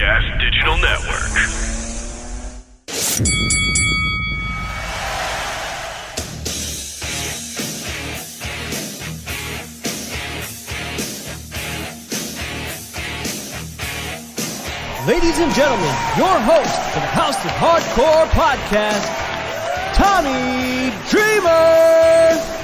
Gas Digital Network. Ladies and gentlemen, your host for the House of Hardcore podcast, Tommy Dreamer.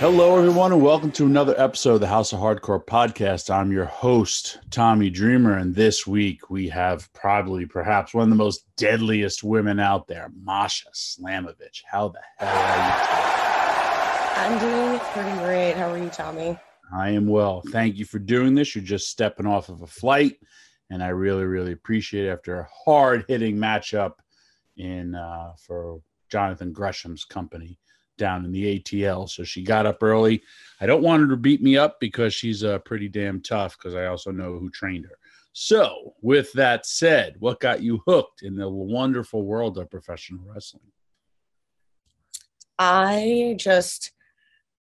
Hello, everyone, and welcome to another episode of the House of Hardcore podcast. I'm your host, Tommy Dreamer, and this week we have probably, perhaps, one of the most deadliest women out there, Masha Slamovich. How the hell are you? I'm doing pretty great. How are you, Tommy? I am well. Thank you for doing this. You're just stepping off of a flight, and I really, really appreciate it after a hard hitting matchup in uh, for Jonathan Gresham's company down in the ATL. So she got up early. I don't want her to beat me up because she's uh, pretty damn tough because I also know who trained her. So, with that said, what got you hooked in the wonderful world of professional wrestling? I just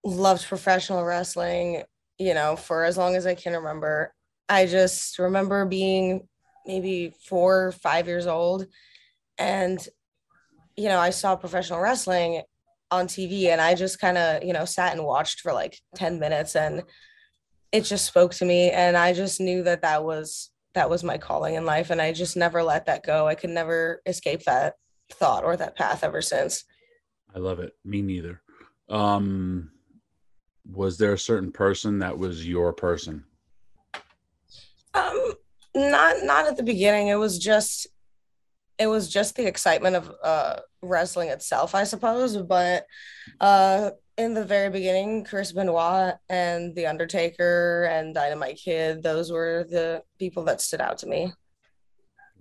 loved professional wrestling, you know, for as long as I can remember. I just remember being maybe four or five years old and you know, I saw professional wrestling on TV and I just kind of, you know, sat and watched for like 10 minutes and it just spoke to me and I just knew that that was that was my calling in life and I just never let that go. I could never escape that thought or that path ever since. I love it. Me neither. Um was there a certain person that was your person? Um not not at the beginning. It was just it was just the excitement of uh, wrestling itself, I suppose. But uh, in the very beginning, Chris Benoit and The Undertaker and Dynamite Kid, those were the people that stood out to me.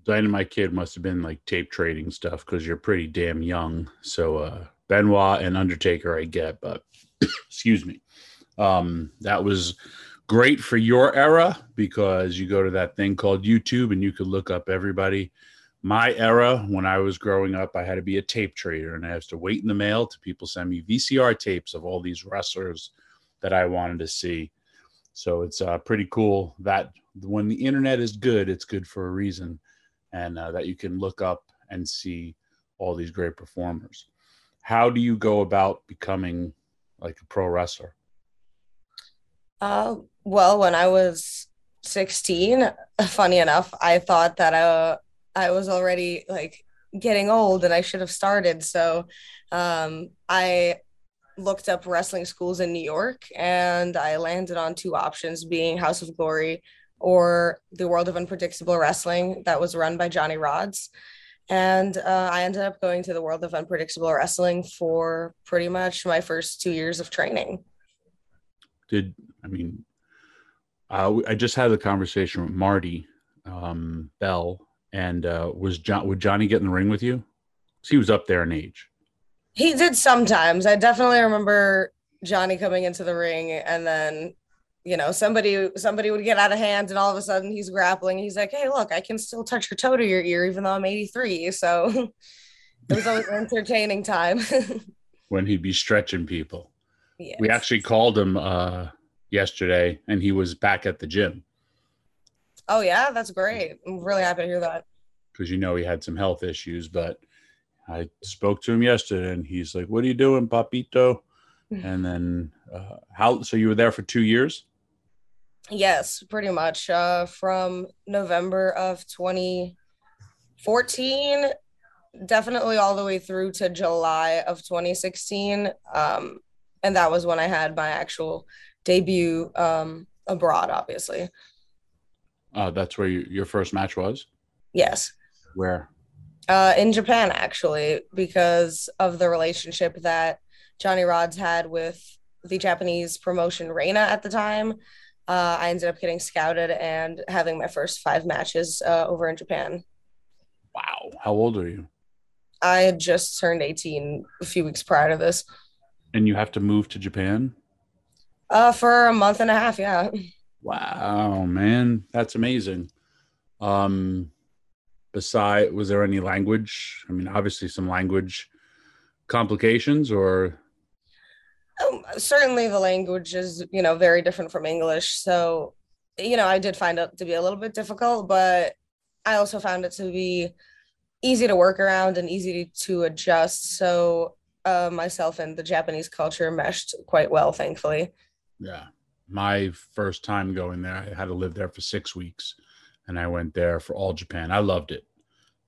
Dynamite Kid must have been like tape trading stuff because you're pretty damn young. So uh, Benoit and Undertaker, I get, but excuse me. Um, that was great for your era because you go to that thing called YouTube and you could look up everybody my era when I was growing up, I had to be a tape trader and I used to wait in the mail to people send me VCR tapes of all these wrestlers that I wanted to see. So it's uh, pretty cool that when the internet is good, it's good for a reason, and uh, that you can look up and see all these great performers. How do you go about becoming like a pro wrestler? Uh, well, when I was 16, funny enough, I thought that I uh, I was already like getting old and I should have started. So um, I looked up wrestling schools in New York and I landed on two options being House of Glory or the World of Unpredictable Wrestling that was run by Johnny Rodz. And uh, I ended up going to the World of Unpredictable Wrestling for pretty much my first two years of training. Did I mean, uh, I just had a conversation with Marty um, Bell and uh, was John would Johnny get in the ring with you? He was up there in age. He did sometimes. I definitely remember Johnny coming into the ring and then you know somebody somebody would get out of hand and all of a sudden he's grappling he's like hey look i can still touch your toe to your ear even though i'm 83 so it was always an entertaining time when he'd be stretching people yes. we actually called him uh yesterday and he was back at the gym Oh yeah, that's great. I'm really happy to hear that. Because you know he had some health issues, but I spoke to him yesterday, and he's like, "What are you doing, Papito?" and then uh, how? So you were there for two years? Yes, pretty much. Uh, from November of 2014, definitely all the way through to July of 2016. Um, and that was when I had my actual debut um, abroad, obviously. Uh, that's where you, your first match was. Yes. Where? Uh, in Japan, actually, because of the relationship that Johnny Rodz had with the Japanese promotion Reina at the time. Uh, I ended up getting scouted and having my first five matches uh, over in Japan. Wow. How old are you? I had just turned 18 a few weeks prior to this. And you have to move to Japan? Uh, for a month and a half, yeah. Wow, man, that's amazing. Um, beside, was there any language? I mean, obviously some language complications, or um, certainly the language is, you know, very different from English. So, you know, I did find it to be a little bit difficult, but I also found it to be easy to work around and easy to adjust. So, uh, myself and the Japanese culture meshed quite well, thankfully. Yeah. My first time going there, I had to live there for six weeks and I went there for all Japan. I loved it.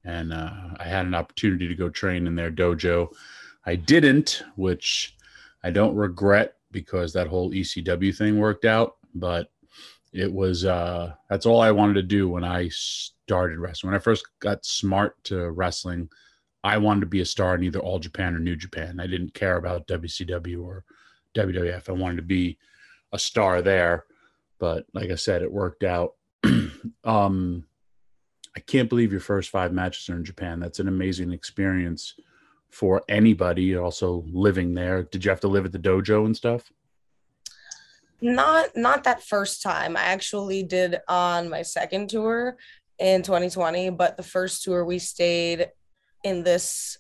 And uh, I had an opportunity to go train in their dojo. I didn't, which I don't regret because that whole ECW thing worked out. But it was, uh, that's all I wanted to do when I started wrestling. When I first got smart to wrestling, I wanted to be a star in either All Japan or New Japan. I didn't care about WCW or WWF. I wanted to be a star there. But like I said, it worked out. um, I can't believe your first five matches are in Japan. That's an amazing experience for anybody also living there. Did you have to live at the dojo and stuff? Not not that first time. I actually did on my second tour in 2020, but the first tour we stayed in this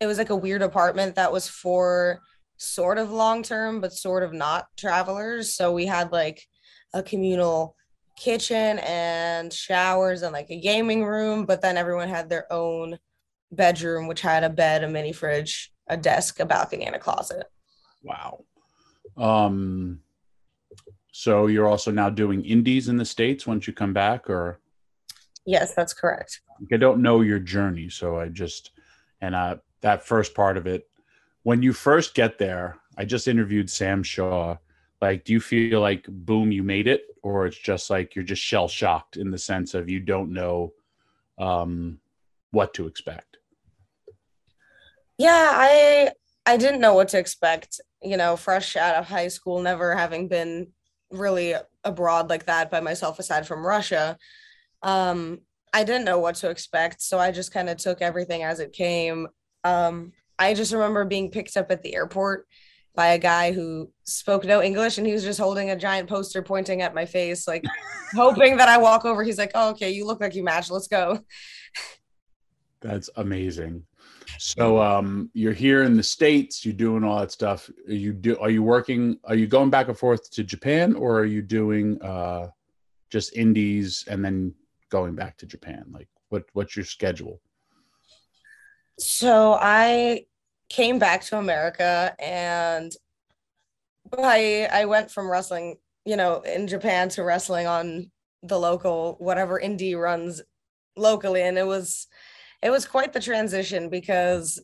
it was like a weird apartment that was for sort of long term, but sort of not travelers. So we had like a communal kitchen and showers and like a gaming room, but then everyone had their own bedroom, which had a bed, a mini fridge, a desk, a balcony, and a closet. Wow. Um, so you're also now doing indies in the States once you come back, or? Yes, that's correct. I don't know your journey, so I just, and uh, that first part of it, when you first get there, I just interviewed Sam Shaw. Like, do you feel like boom, you made it, or it's just like you're just shell shocked in the sense of you don't know um, what to expect? Yeah, I I didn't know what to expect. You know, fresh out of high school, never having been really abroad like that by myself aside from Russia. Um, I didn't know what to expect, so I just kind of took everything as it came. Um, I just remember being picked up at the airport by a guy who spoke no English and he was just holding a giant poster pointing at my face, like hoping that I walk over. He's like, oh, okay, you look like you match. Let's go. That's amazing. So um you're here in the States, you're doing all that stuff. Are you do are you working, are you going back and forth to Japan or are you doing uh just indies and then going back to Japan? Like what what's your schedule? So I came back to America and I I went from wrestling, you know, in Japan to wrestling on the local whatever indie runs locally and it was it was quite the transition because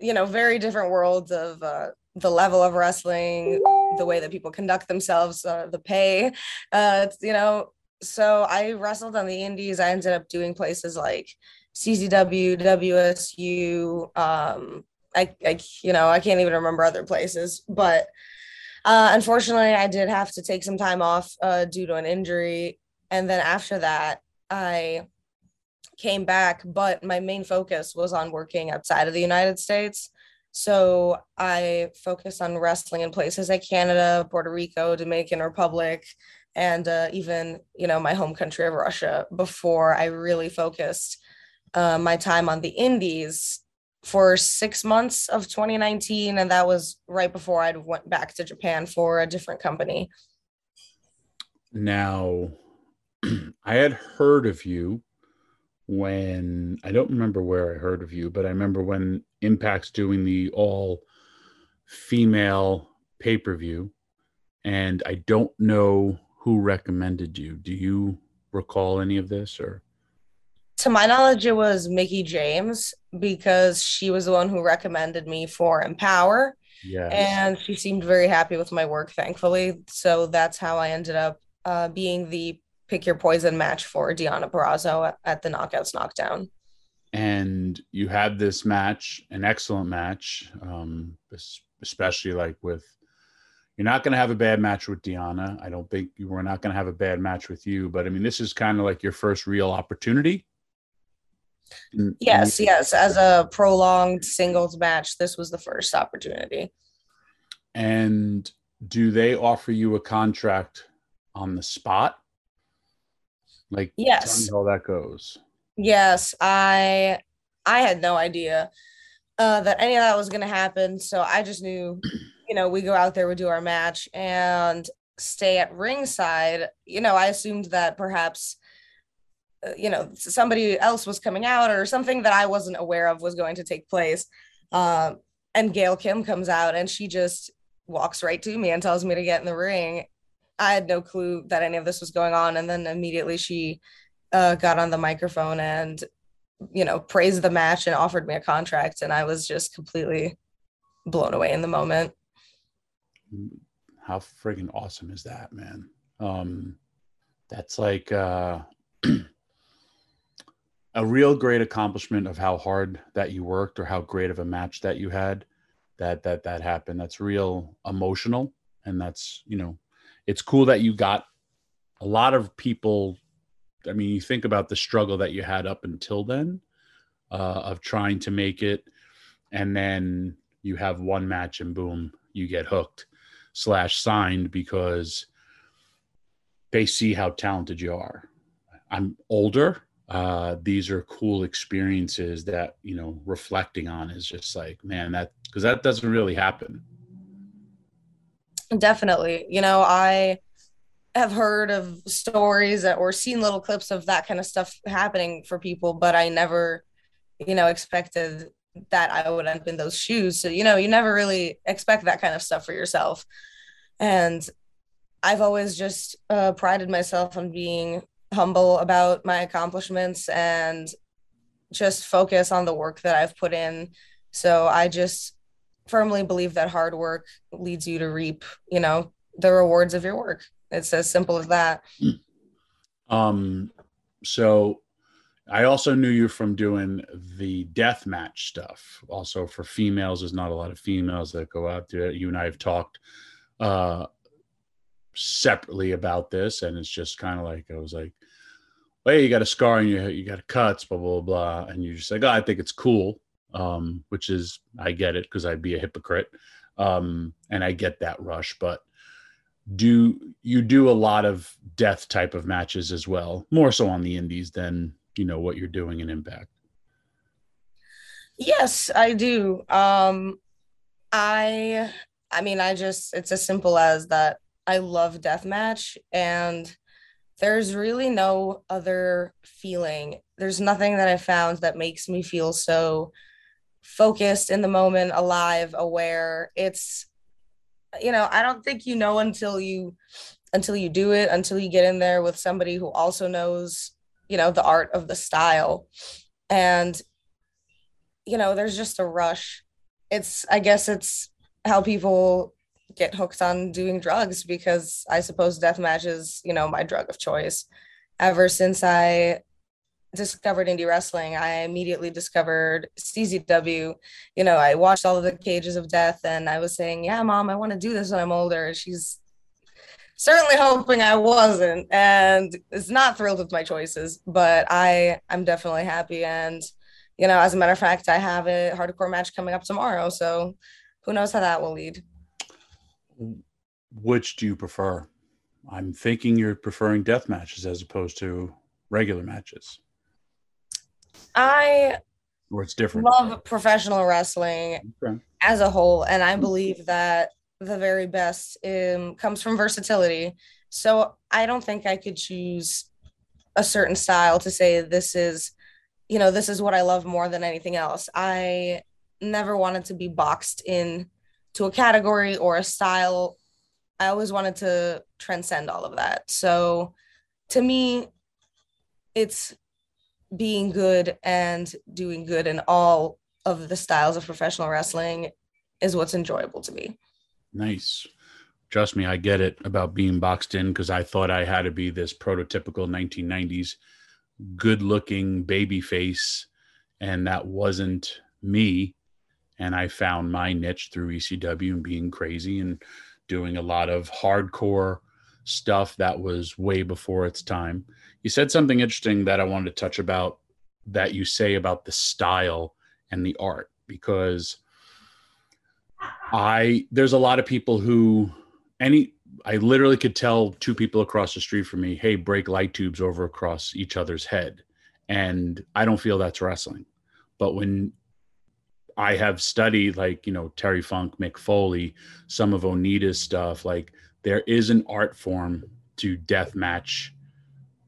you know, very different worlds of uh, the level of wrestling, the way that people conduct themselves, uh, the pay, uh, you know. So I wrestled on the indies. I ended up doing places like CZW, WSU. Um, I, I, you know, I can't even remember other places, but uh, unfortunately, I did have to take some time off uh, due to an injury, and then after that, I came back. But my main focus was on working outside of the United States. So I focused on wrestling in places like Canada, Puerto Rico, Dominican Republic, and uh, even you know my home country of Russia before I really focused uh, my time on the indies for six months of 2019 and that was right before i went back to japan for a different company. Now i had heard of you when i don't remember where i heard of you but i remember when impact's doing the all female pay-per-view and i don't know who recommended you. Do you recall any of this or to my knowledge, it was Mickie James because she was the one who recommended me for Empower. Yeah. And she seemed very happy with my work, thankfully. So that's how I ended up uh, being the pick your poison match for Deonna Purrazzo at, at the Knockouts Knockdown. And you had this match, an excellent match, um, especially like with you're not going to have a bad match with Deonna. I don't think you we're not going to have a bad match with you, but I mean, this is kind of like your first real opportunity. Yes, yes. As a prolonged singles match, this was the first opportunity. And do they offer you a contract on the spot? Like, tell Yes. me how that goes. Yes, I I had no idea uh, that any of that was going to happen. So I just knew, you know, we go out there, we do our match, and stay at ringside. You know, I assumed that perhaps, you know, somebody else was coming out or something that I wasn't aware of was going to take place. Um, and Gail Kim comes out and she just walks right to me and tells me to get in the ring. I had no clue that any of this was going on, and then immediately she uh, got on the microphone and you know praised the match and offered me a contract and i was just completely blown away in the moment How friggin' awesome is that, man? Um, that's like uh, a real great accomplishment of how hard that you worked or how great of a match that you had. That that that happened. That's real emotional, and that's you know, it's cool that you got a lot of people. I mean, you think about the struggle that you had up until then uh, of trying to make it, and then you have one match and boom, you get hooked slash signed because they see how talented you are. I'm older. Uh, these are cool experiences that you know reflecting on is just like man that because that doesn't really happen. definitely. You know i have heard of stories that- or seen little clips of that kind of stuff happening for people but i never you know expected that i would end up in those shoes. So you know you never really expect that kind of stuff for yourself. And i've always just uh, prided myself on being humble about my accomplishments and just focus on the work that i've put in so i just firmly believe that hard work leads you to reap you know the rewards of your work it's as simple as that Um, so I also knew you from doing the death match stuff. Also for females, there's not a lot of females that go out there. You and I have talked uh separately about this, and it's just kind of like I was like, well, you got a scar and you you got cuts, blah blah blah, and you're just like, oh, I think it's cool. Um, which is I get it because I'd be a hypocrite. Um, and I get that rush, but do you do a lot of death type of matches as well more so on the indies than you know what you're doing in impact yes i do um i i mean i just it's as simple as that i love deathmatch and there's really no other feeling. There's nothing that i found that makes me feel so focused in the moment alive aware. It's you know i don't think you know until you until you do it until you get in there with somebody who also knows you know the art of the style. And you know there's just a rush. It's i guess it's how people get hooked on doing drugs because i suppose deathmatch is you know my drug of choice. Ever since i discovered indie wrestling i immediately discovered czw you know i watched all of the cages of death and i was saying yeah mom i want to do this when i'm older. She's certainly hoping i wasn't and is not thrilled with my choices but i i'm definitely happy and you know as a matter of fact i have a hardcore match coming up tomorrow so who knows how that will lead which do you prefer? I'm thinking you're preferring death matches as opposed to regular matches. I or it's different. love professional wrestling Okay. as a whole and i believe that the very best um, comes from versatility. So i don't think i could choose a certain style to say this is you know this is what i love more than anything else. I never wanted to be boxed in to a category or a style i always wanted to transcend all of that so to me it's being good and doing good in all of the styles of professional wrestling is what's enjoyable to me. Nice. Trust me, I get it about being boxed in because I thought I had to be this prototypical 1990s good looking baby face, and that wasn't me. And I found my niche through ECW and being crazy and doing a lot of hardcore stuff that was way before its time. You said something interesting that I wanted to touch about that you say about the style and the art because I there's a lot of people who any I literally could tell two people across the street from me, "Hey, break light tubes over across each other's head." And I don't feel that's wrestling. But when I have studied like, you know, Terry Funk, Mick Foley, some of Onita's stuff, like there is an art form to death match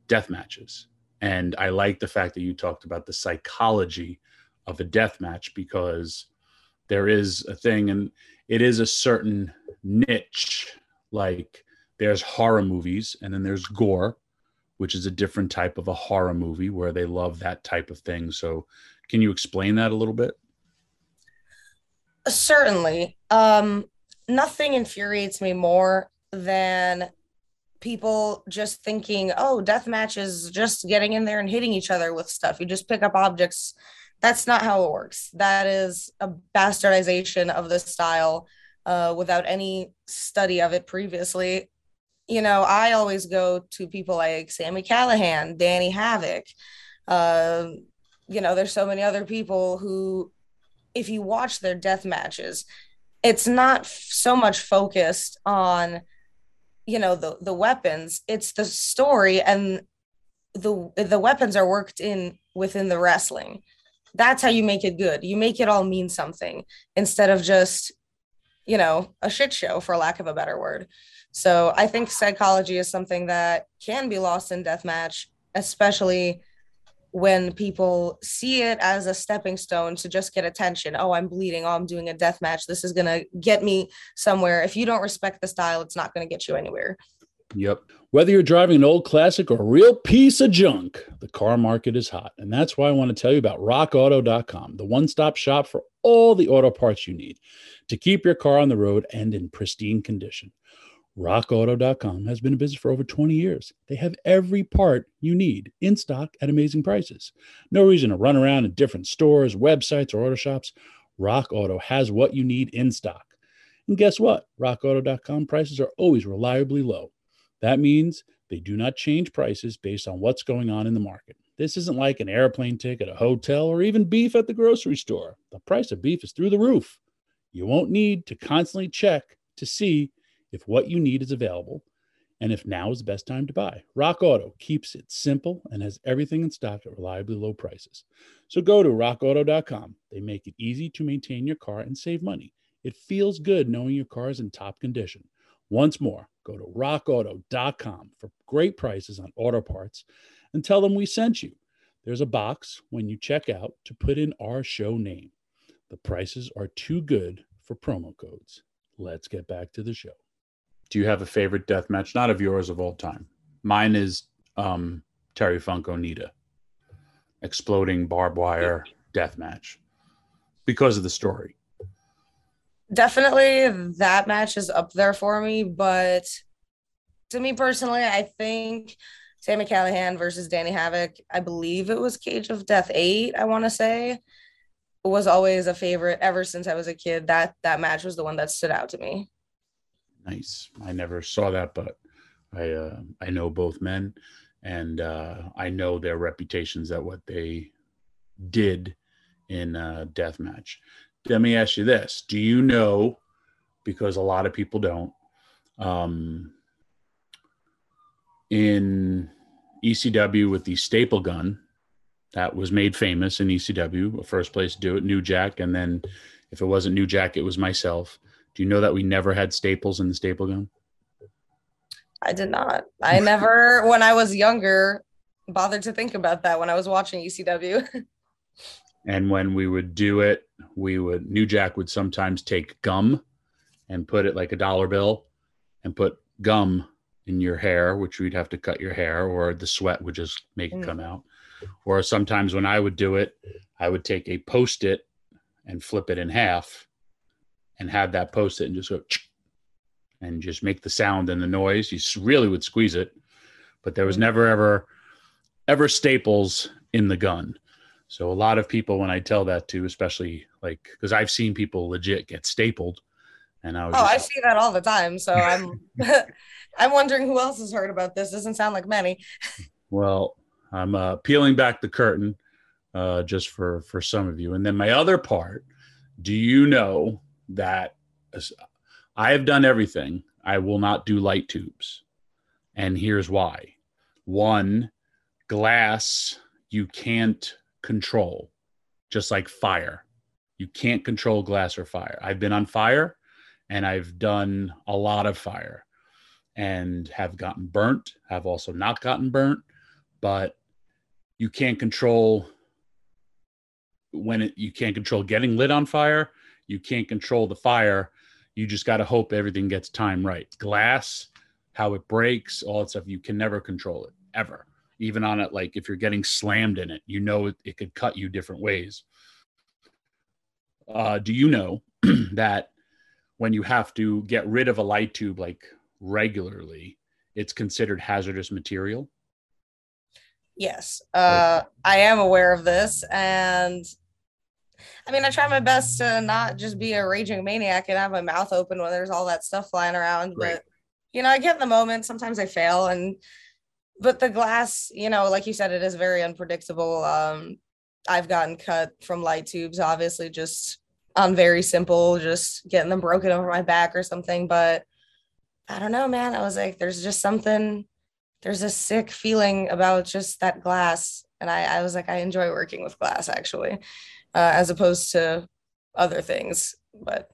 death matches. And I like the fact that you talked about the psychology of a death match because there is a thing and it is a certain niche like there's horror movies and then there's gore which is a different type of a horror movie where they love that type of thing so can you explain that a little bit certainly um nothing infuriates me more than people just thinking oh death match is just getting in there and hitting each other with stuff you just pick up objects that's not how it works that is a bastardization of the style uh, without any study of it previously. You know, I always go to people like Sami Callihan, Danny Havoc. Uh, you know, there's so many other people who, if you watch their death matches, it's not so much focused on, you know, the the weapons. It's the story and the the weapons are worked in within the wrestling. That's how you make it good. You make it all mean something instead of just you know, a shit show for lack of a better word. So I think psychology is something that can be lost in deathmatch, especially when people see it as a stepping stone to just get attention. Oh, I'm bleeding. Oh, I'm doing a death match. This is going to get me somewhere. If you don't respect the style, it's not going to get you anywhere. Yep. Whether you're driving an old classic or a real piece of junk, the car market is hot. And that's why I want to tell you about rockauto.com, the one stop shop for all the auto parts you need to keep your car on the road and in pristine condition. RockAuto.com has been in business for over 20 years. They have every part you need in stock at amazing prices. No reason to run around in different stores, websites, or auto shops. Rock Auto has what you need in stock. And guess what? RockAuto.com prices are always reliably low. That means they do not change prices based on what's going on in the market. This isn't like an airplane ticket, a hotel, or even beef at the grocery store. The price of beef is through the roof. You won't need to constantly check to see if what you need is available and if now is the best time to buy. Rock Auto keeps it simple and has everything in stock at reliably low prices. So go to rockauto.com. They make it easy to maintain your car and save money. It feels good knowing your car is in top condition. Once more, go to rockauto.com for great prices on auto parts and tell them we sent you. There's a box when you check out to put in our show name. The prices are too good for promo codes. Let's get back to the show. Do you have a favorite death match? Not of yours of all time. Mine is um, Terry Funk Onita, exploding barbed wire death match because of the story. Definitely that match is up there for me, but to me personally, I think Sami Callihan versus Danny Havoc, I believe it was Cage of Death 8, I want to say was always a favorite ever since I was a kid. That that match was the one that stood out to me. Nice. I never saw that, but I uh, I know both men, and uh, I know their reputations at what they did in uh, death match. Let me ask you this: Do you know? Because a lot of people don't. Um, in ECW with the staple gun, that was made famous in ECW, first place to do it, New Jack. And then if it wasn't New Jack, it was myself. Do you know that we never had staples in the staple gun? I did not. I never, when I was younger, bothered to think about that when I was watching ECW. and when we would do it, we would, New Jack would sometimes take gum and put it like a dollar bill and put gum in your hair, which we'd have to cut your hair, or the sweat would just make it mm. come out. Or sometimes when I would do it, I would take a post it and flip it in half and have that post it and just go and just make the sound and the noise. You really would squeeze it, but there was never ever ever staples in the gun. So a lot of people, when I tell that to, especially like, because I've seen people legit get stapled, and I was. Oh, I see that all the time. So I'm I'm wondering who else has heard about this. Doesn't sound like many. well, I'm uh, peeling back the curtain, uh, just for for some of you, and then my other part. Do you know that I have done everything? I will not do light tubes, and here's why. One, glass you can't control, just like fire. You can't control glass or fire. I've been on fire and I've done a lot of fire and have gotten burnt, I've also not gotten burnt, but you can't control when it, you can't control getting lit on fire, you can't control the fire. You just got to hope everything gets time right. Glass, how it breaks, all that stuff, you can never control it ever. Even on it like if you're getting slammed in it you know it, it could cut you different ways. Uh, do you know that when you have to get rid of a light tube like regularly it's considered hazardous material? Yes, uh, I am aware of this, and I mean, I try my best to not just be a raging maniac and have my mouth open when there's all that stuff flying around. Right. But you know, I get in the moment. Sometimes I fail, and but the glass, you know, like you said, it is very unpredictable. Um, I've gotten cut from light tubes, obviously, just on very simple, just getting them broken over my back or something. But I don't know, man. I was like, there's just something there's a sick feeling about just that glass and i, I was like i enjoy working with glass actually uh, as opposed to other things but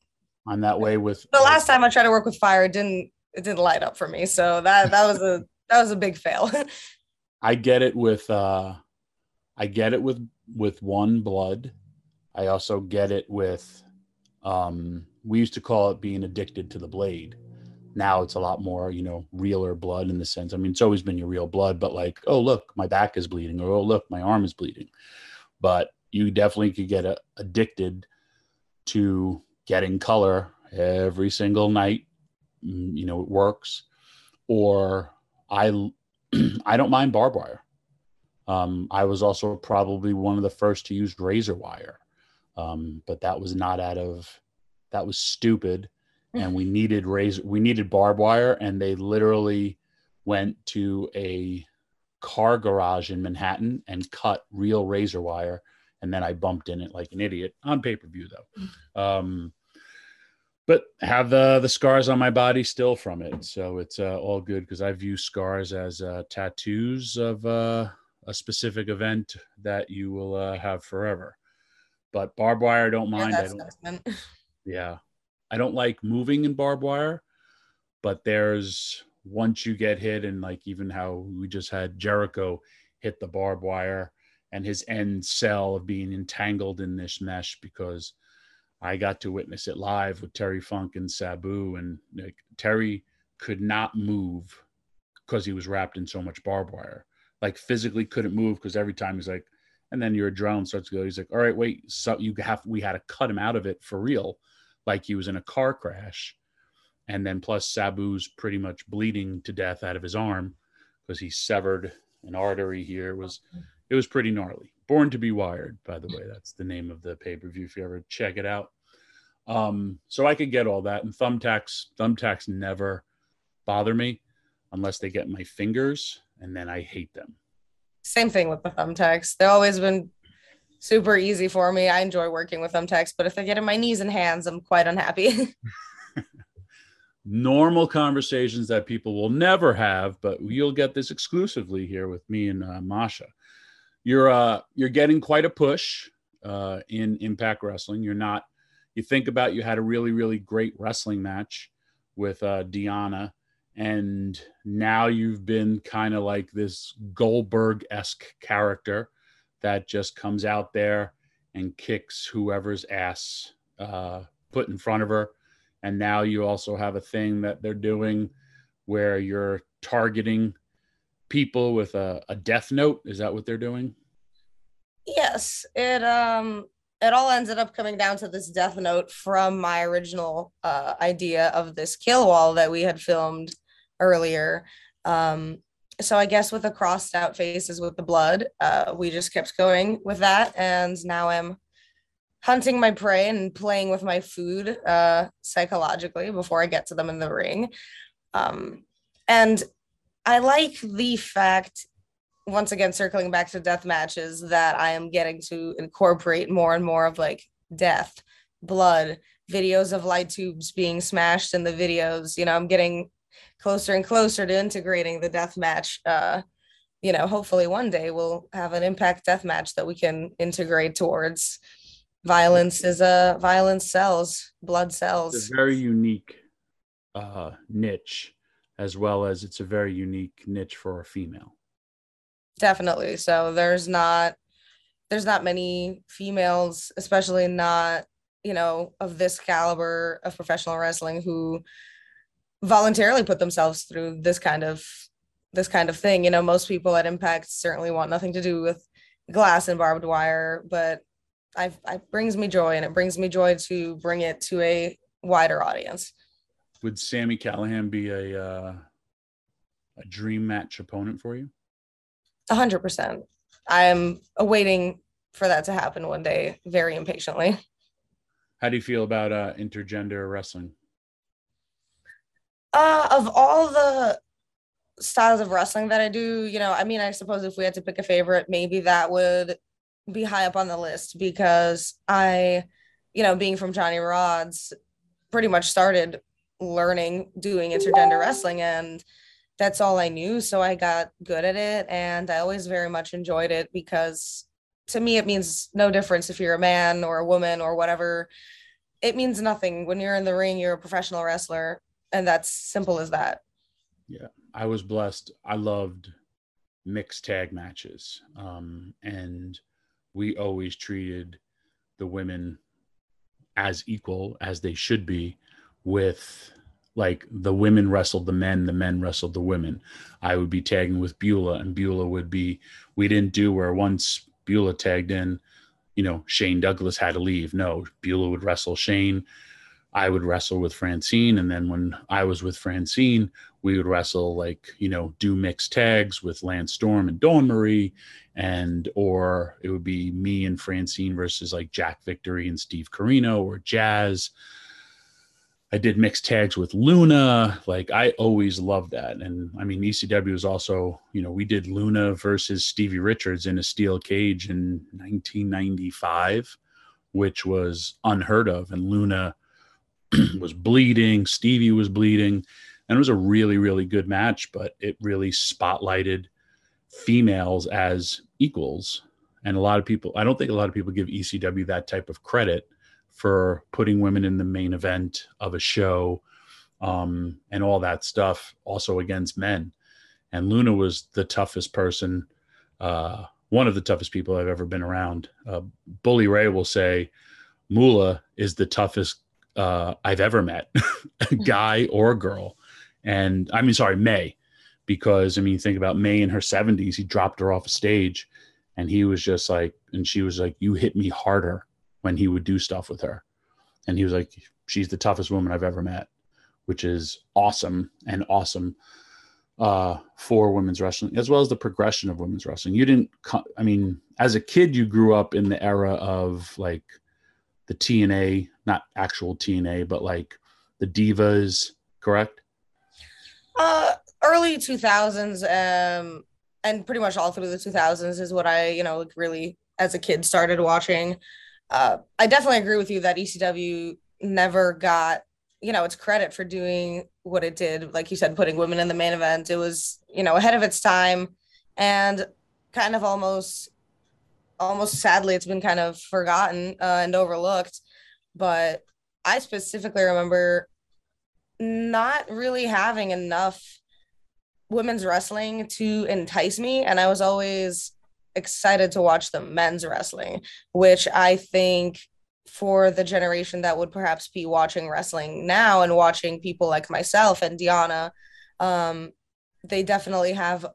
i'm that way with the last time i tried to work with fire it didn't it didn't light up for me. So that that was a that was a big fail. I get it with uh i get it with with one blood. I also get it with um we used to call it being addicted to the blade. Now it's a lot more you know realer blood in the sense i mean it's always been your real blood but like oh look my back is bleeding or oh look my arm is bleeding. But you definitely could get uh, addicted to getting color every single night Mm, you know it works. Or i i don't mind barbed wire. Um, i was also probably one of the first to use razor wire. Um, but that was not out of that was stupid. And we needed razor we needed barbed wire and they literally went to a car garage in manhattan and cut real razor wire and then i bumped in it like an idiot on pay-per-view though. Um, but have the the scars on my body still from it. So it's uh, all good because i view scars as uh, tattoos of uh, a specific event that you will uh, have forever. But barbed wire I don't mind. I That's don't, yeah. I don't like moving in barbed wire, but there's once you get hit, and like even how we just had Jericho hit the barbed wire and his end cell of being entangled in this mesh because I got to witness it live with Terry Funk and Sabu, and like Terry could not move because he was wrapped in so much barbed wire. Like physically couldn't move because every time he's like, and then your adrenaline starts to go. He's like, all right, wait, so you have we had to cut him out of it for real, like he was in a car crash, and then plus Sabu's pretty much bleeding to death out of his arm because he severed an artery here. It was it was pretty gnarly. Born to be wired, by the way, that's the name of the pay per view. If you ever check it out, um, so I could get all that. And thumbtacks, thumbtacks never bother me unless they get my fingers, and then I hate them. Same thing with the thumbtacks. They've always been super easy for me. I enjoy working with thumbtacks, but if they get in my knees and hands, I'm quite unhappy. normal conversations that people will never have, but you'll get this exclusively here with me and uh, Masha. You're uh, you're getting quite a push uh, in Impact Wrestling. You're not. You think about you had a really really great wrestling match with uh, Deonna, and now you've been kind of like this Goldberg esque character that just comes out there and kicks whoever's ass uh, put in front of her and now you also have a thing that they're doing where you're targeting people with a, a death note is that what they're doing yes, it um it all ended up coming down to this death note from my original uh, idea of this kill wall that we had filmed earlier. Um, so I guess with the crossed out faces with the blood, uh, we just kept going with that, and now I'm hunting my prey and playing with my food uh, psychologically before I get to them in the ring. Um, and I like the fact, once again, circling back to death matches, that I am getting to incorporate more and more of like death, blood, videos of light tubes being smashed in the videos. You know, I'm getting closer and closer to integrating the death match. Uh, you know, hopefully one day we'll have an impact death match that we can integrate towards violence is a violence sells blood sells It's a very unique uh, niche, as well as it's a very unique niche for a female. definitely. So there's not there's not many females especially not you know of this caliber of professional wrestling who voluntarily put themselves through this kind of this kind of thing. You know most people at impact certainly want nothing to do with glass and barbed wire but i it brings me joy and it brings me joy to bring it to a wider audience Would Sami Callihan be a uh, a dream match opponent for you? A hundred percent. I'm awaiting for that to happen one day very impatiently. How do you feel about uh, intergender wrestling? Uh, of all the styles of wrestling that I do, you know, I mean, I suppose if we had to pick a favorite, maybe that would be high up on the list because I, you know, being from Johnny Rodz, pretty much started learning doing intergender wrestling and that's all I knew. So I got good at it and I always very much enjoyed it because to me it means no difference if you're a man or a woman or whatever. It means nothing. When you're in the ring, you're a professional wrestler and that's simple as that. Yeah. I was blessed. I loved mixed tag matches. Um, and we always treated the women as equal as they should be with like the women wrestled the men, the men wrestled the women. I would be tagging with Beulah and Beulah would be, we didn't do where once Beulah tagged in, you know, Shane Douglas had to leave. No, Beulah would wrestle Shane. I would wrestle with Francine. And then when I was with Francine, we would wrestle like, you know, do mixed tags with Lance Storm and Dawn Marie. And, or it would be me and Francine versus like Jack Victory and Steve Corino or Jazz. I did mixed tags with Luna. Like I always loved that. And I mean, ECW was also, you know, we did Luna versus Stevie Richards in a steel cage in 1995, which was unheard of. And Luna was bleeding, Stevie was bleeding, and it was a really, really good match, but it really spotlighted females as equals. And a lot of people, I don't think a lot of people give ECW that type of credit for putting women in the main event of a show um, and all that stuff, also against men. And Luna was the toughest person, uh, one of the toughest people I've ever been around. Uh, Bully Ray will say, Moolah is the toughest uh, I've ever met, guy or girl. And I mean, sorry, Mae, because I mean, think about Mae in her 70s. He dropped her off a stage and he was just like, and she was like, You hit me harder when he would do stuff with her. And he was like, She's the toughest woman I've ever met, which is awesome and awesome uh, for women's wrestling, as well as the progression of women's wrestling. You didn't, I mean, as a kid, you grew up in the era of like, the TNA, not actual TNA, but like the divas, correct? Uh, early 2000s, um, and pretty much all through the 2000s is what I, you know, like really as a kid started watching. Uh, I definitely agree with you that ECW never got, you know, its credit for doing what it did. Like you said, putting women in the main event. It was, you know, ahead of its time and kind of almost almost sadly it's been kind of forgotten uh, and overlooked but i specifically remember not really having enough women's wrestling to entice me and i was always excited to watch the men's wrestling which i think for the generation that would perhaps be watching wrestling now and watching people like myself and Deonna um, they definitely have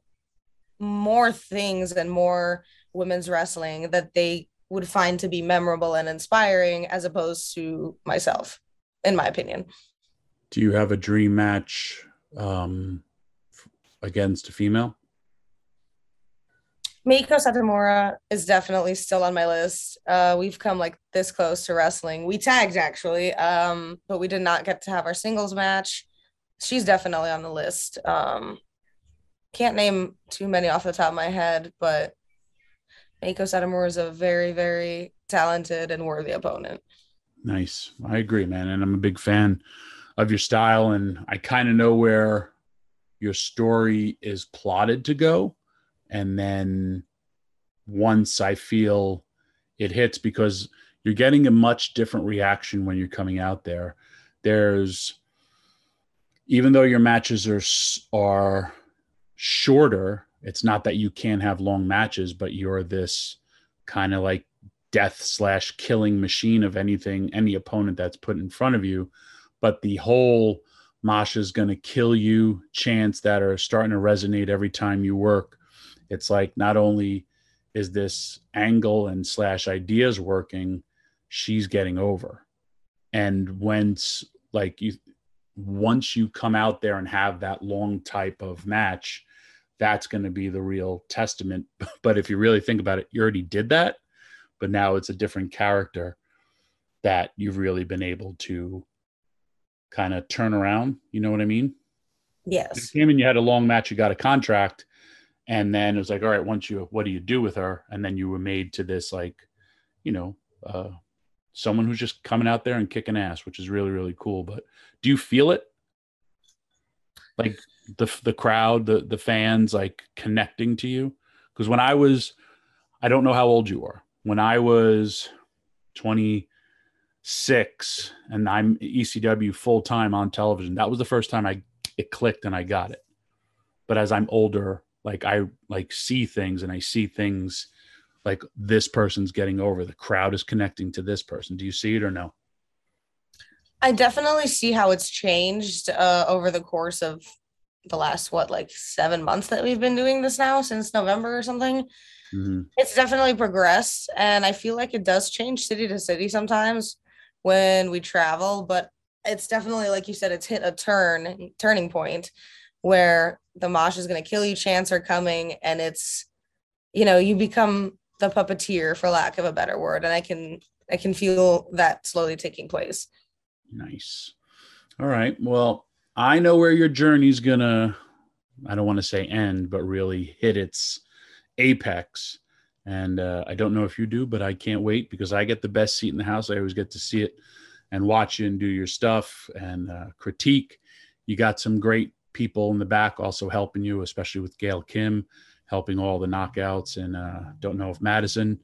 more things and more women's wrestling that they would find to be memorable and inspiring as opposed to myself in my opinion Do you have a dream match um, against a female? Meiko Satomura is definitely still on my list. Uh, we've come like this close to wrestling. We tagged actually, um, but we did not get to have our singles match. She's definitely on the list. Um, can't name too many off the top of my head, but Meiko Satomura is a very, very talented and worthy opponent. Nice. I agree, man. And I'm a big fan of your style, and I kind of know where your story is plotted to go and then once I feel it hits because you're getting a much different reaction when you're coming out there. There's even though your matches are are shorter, it's not that you can't have long matches, but you're this kind of like death slash killing machine of anything, any opponent that's put in front of you. But the whole Masha's going to kill you chants that are starting to resonate every time you work it's like not only is this angle and slash ideas working she's getting over. And once like you once you come out there and have that long type of match that's going to be the real testament. But if you really think about it you already did that but now it's a different character that you've really been able to kind of turn around. You know what i mean? Yes. Came in you had a long match you got a contract and then it was like all right once you what do you do with her? And then you were made to this like you know uh someone who's just coming out there and kicking ass which is really really cool. But do you feel it? Like the the crowd the the fans like connecting to you? Because when i was i don't know how old you are. When i was 26 and i'm ecw full time on television that was the first time i it clicked and i got it. But as i'm older like i like see things and i see things like this person's getting over the crowd is connecting to this person. Do you see it or no? I definitely see how it's changed uh, over the course of the last what like seven months that we've been doing this now since november or something. Mm-hmm. it's definitely progressed and i feel like it does change city to city sometimes when we travel but it's definitely like you said it's hit a turn turning point where the Masha is going to kill you chants are coming and it's you know you become the puppeteer for lack of a better word and i can i can feel that slowly taking place. Nice. All right well i know where your journey's gonna i don't want to say end but really hit its apex. And uh, i don't know if you do but i can't wait because i get the best seat in the house. I always get to see it and watch you and do your stuff and uh, critique. You got some great people in the back also helping you, especially with Gail Kim helping all the knockouts. And uh, don't know if Madison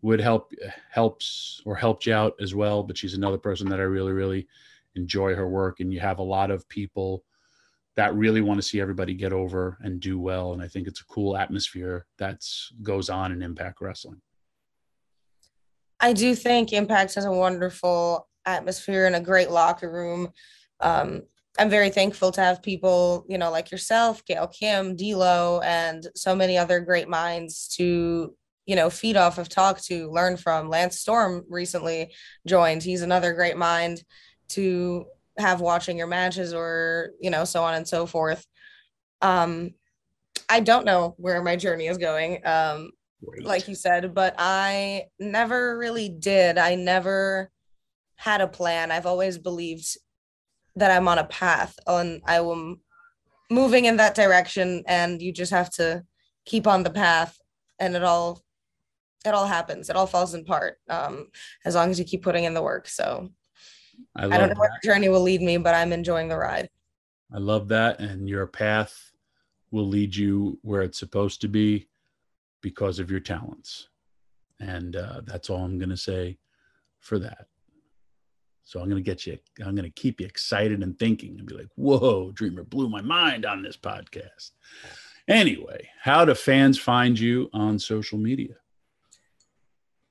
would help helps or helped you out as well, but she's another person that I really really enjoy her work. And you have a lot of people that really want to see everybody get over and do well. And I think it's a cool atmosphere that's goes on in Impact Wrestling. I do think Impact has a wonderful atmosphere and a great locker room. Um, I'm very thankful to have people, you know, like yourself, Gail Kim, D'Lo, and so many other great minds to, you know, feed off of, talk to, learn from. Lance Storm recently joined. He's another great mind to have watching your matches or, you know, so on and so forth. Um, I don't know where my journey is going. Um, like you said, but I never really did. I never had a plan. I've always believed that I'm on a path and I am moving in that direction and you just have to keep on the path and it all it all happens. It all falls in part um, as long as you keep putting in the work. So I, I don't know that. where the journey will lead me, but I'm enjoying the ride. I love that. And your path will lead you where it's supposed to be because of your talents. And uh, that's all I'm going to say for that. So I'm going to get you, I'm going to keep you excited and thinking and be like, whoa, Dreamer blew my mind on this podcast. Anyway, how do fans find you on social media?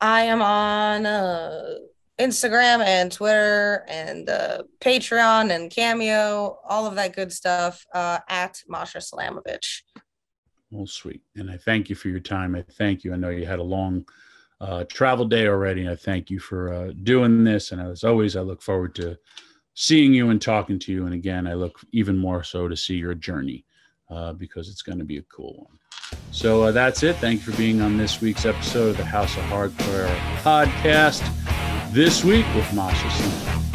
I am on uh, Instagram and Twitter and uh, Patreon and Cameo, all of that good stuff uh, at Masha Slamovich. Well, sweet. And I thank you for your time. I thank you. I know you had a long uh, travel day already. I thank you for uh, doing this. And as always, I look forward to seeing you and talking to you. And again, I look even more so to see your journey uh, because it's going to be a cool one. So uh, that's it. Thank you for being on this week's episode of the House of Hardcore podcast this week with Masha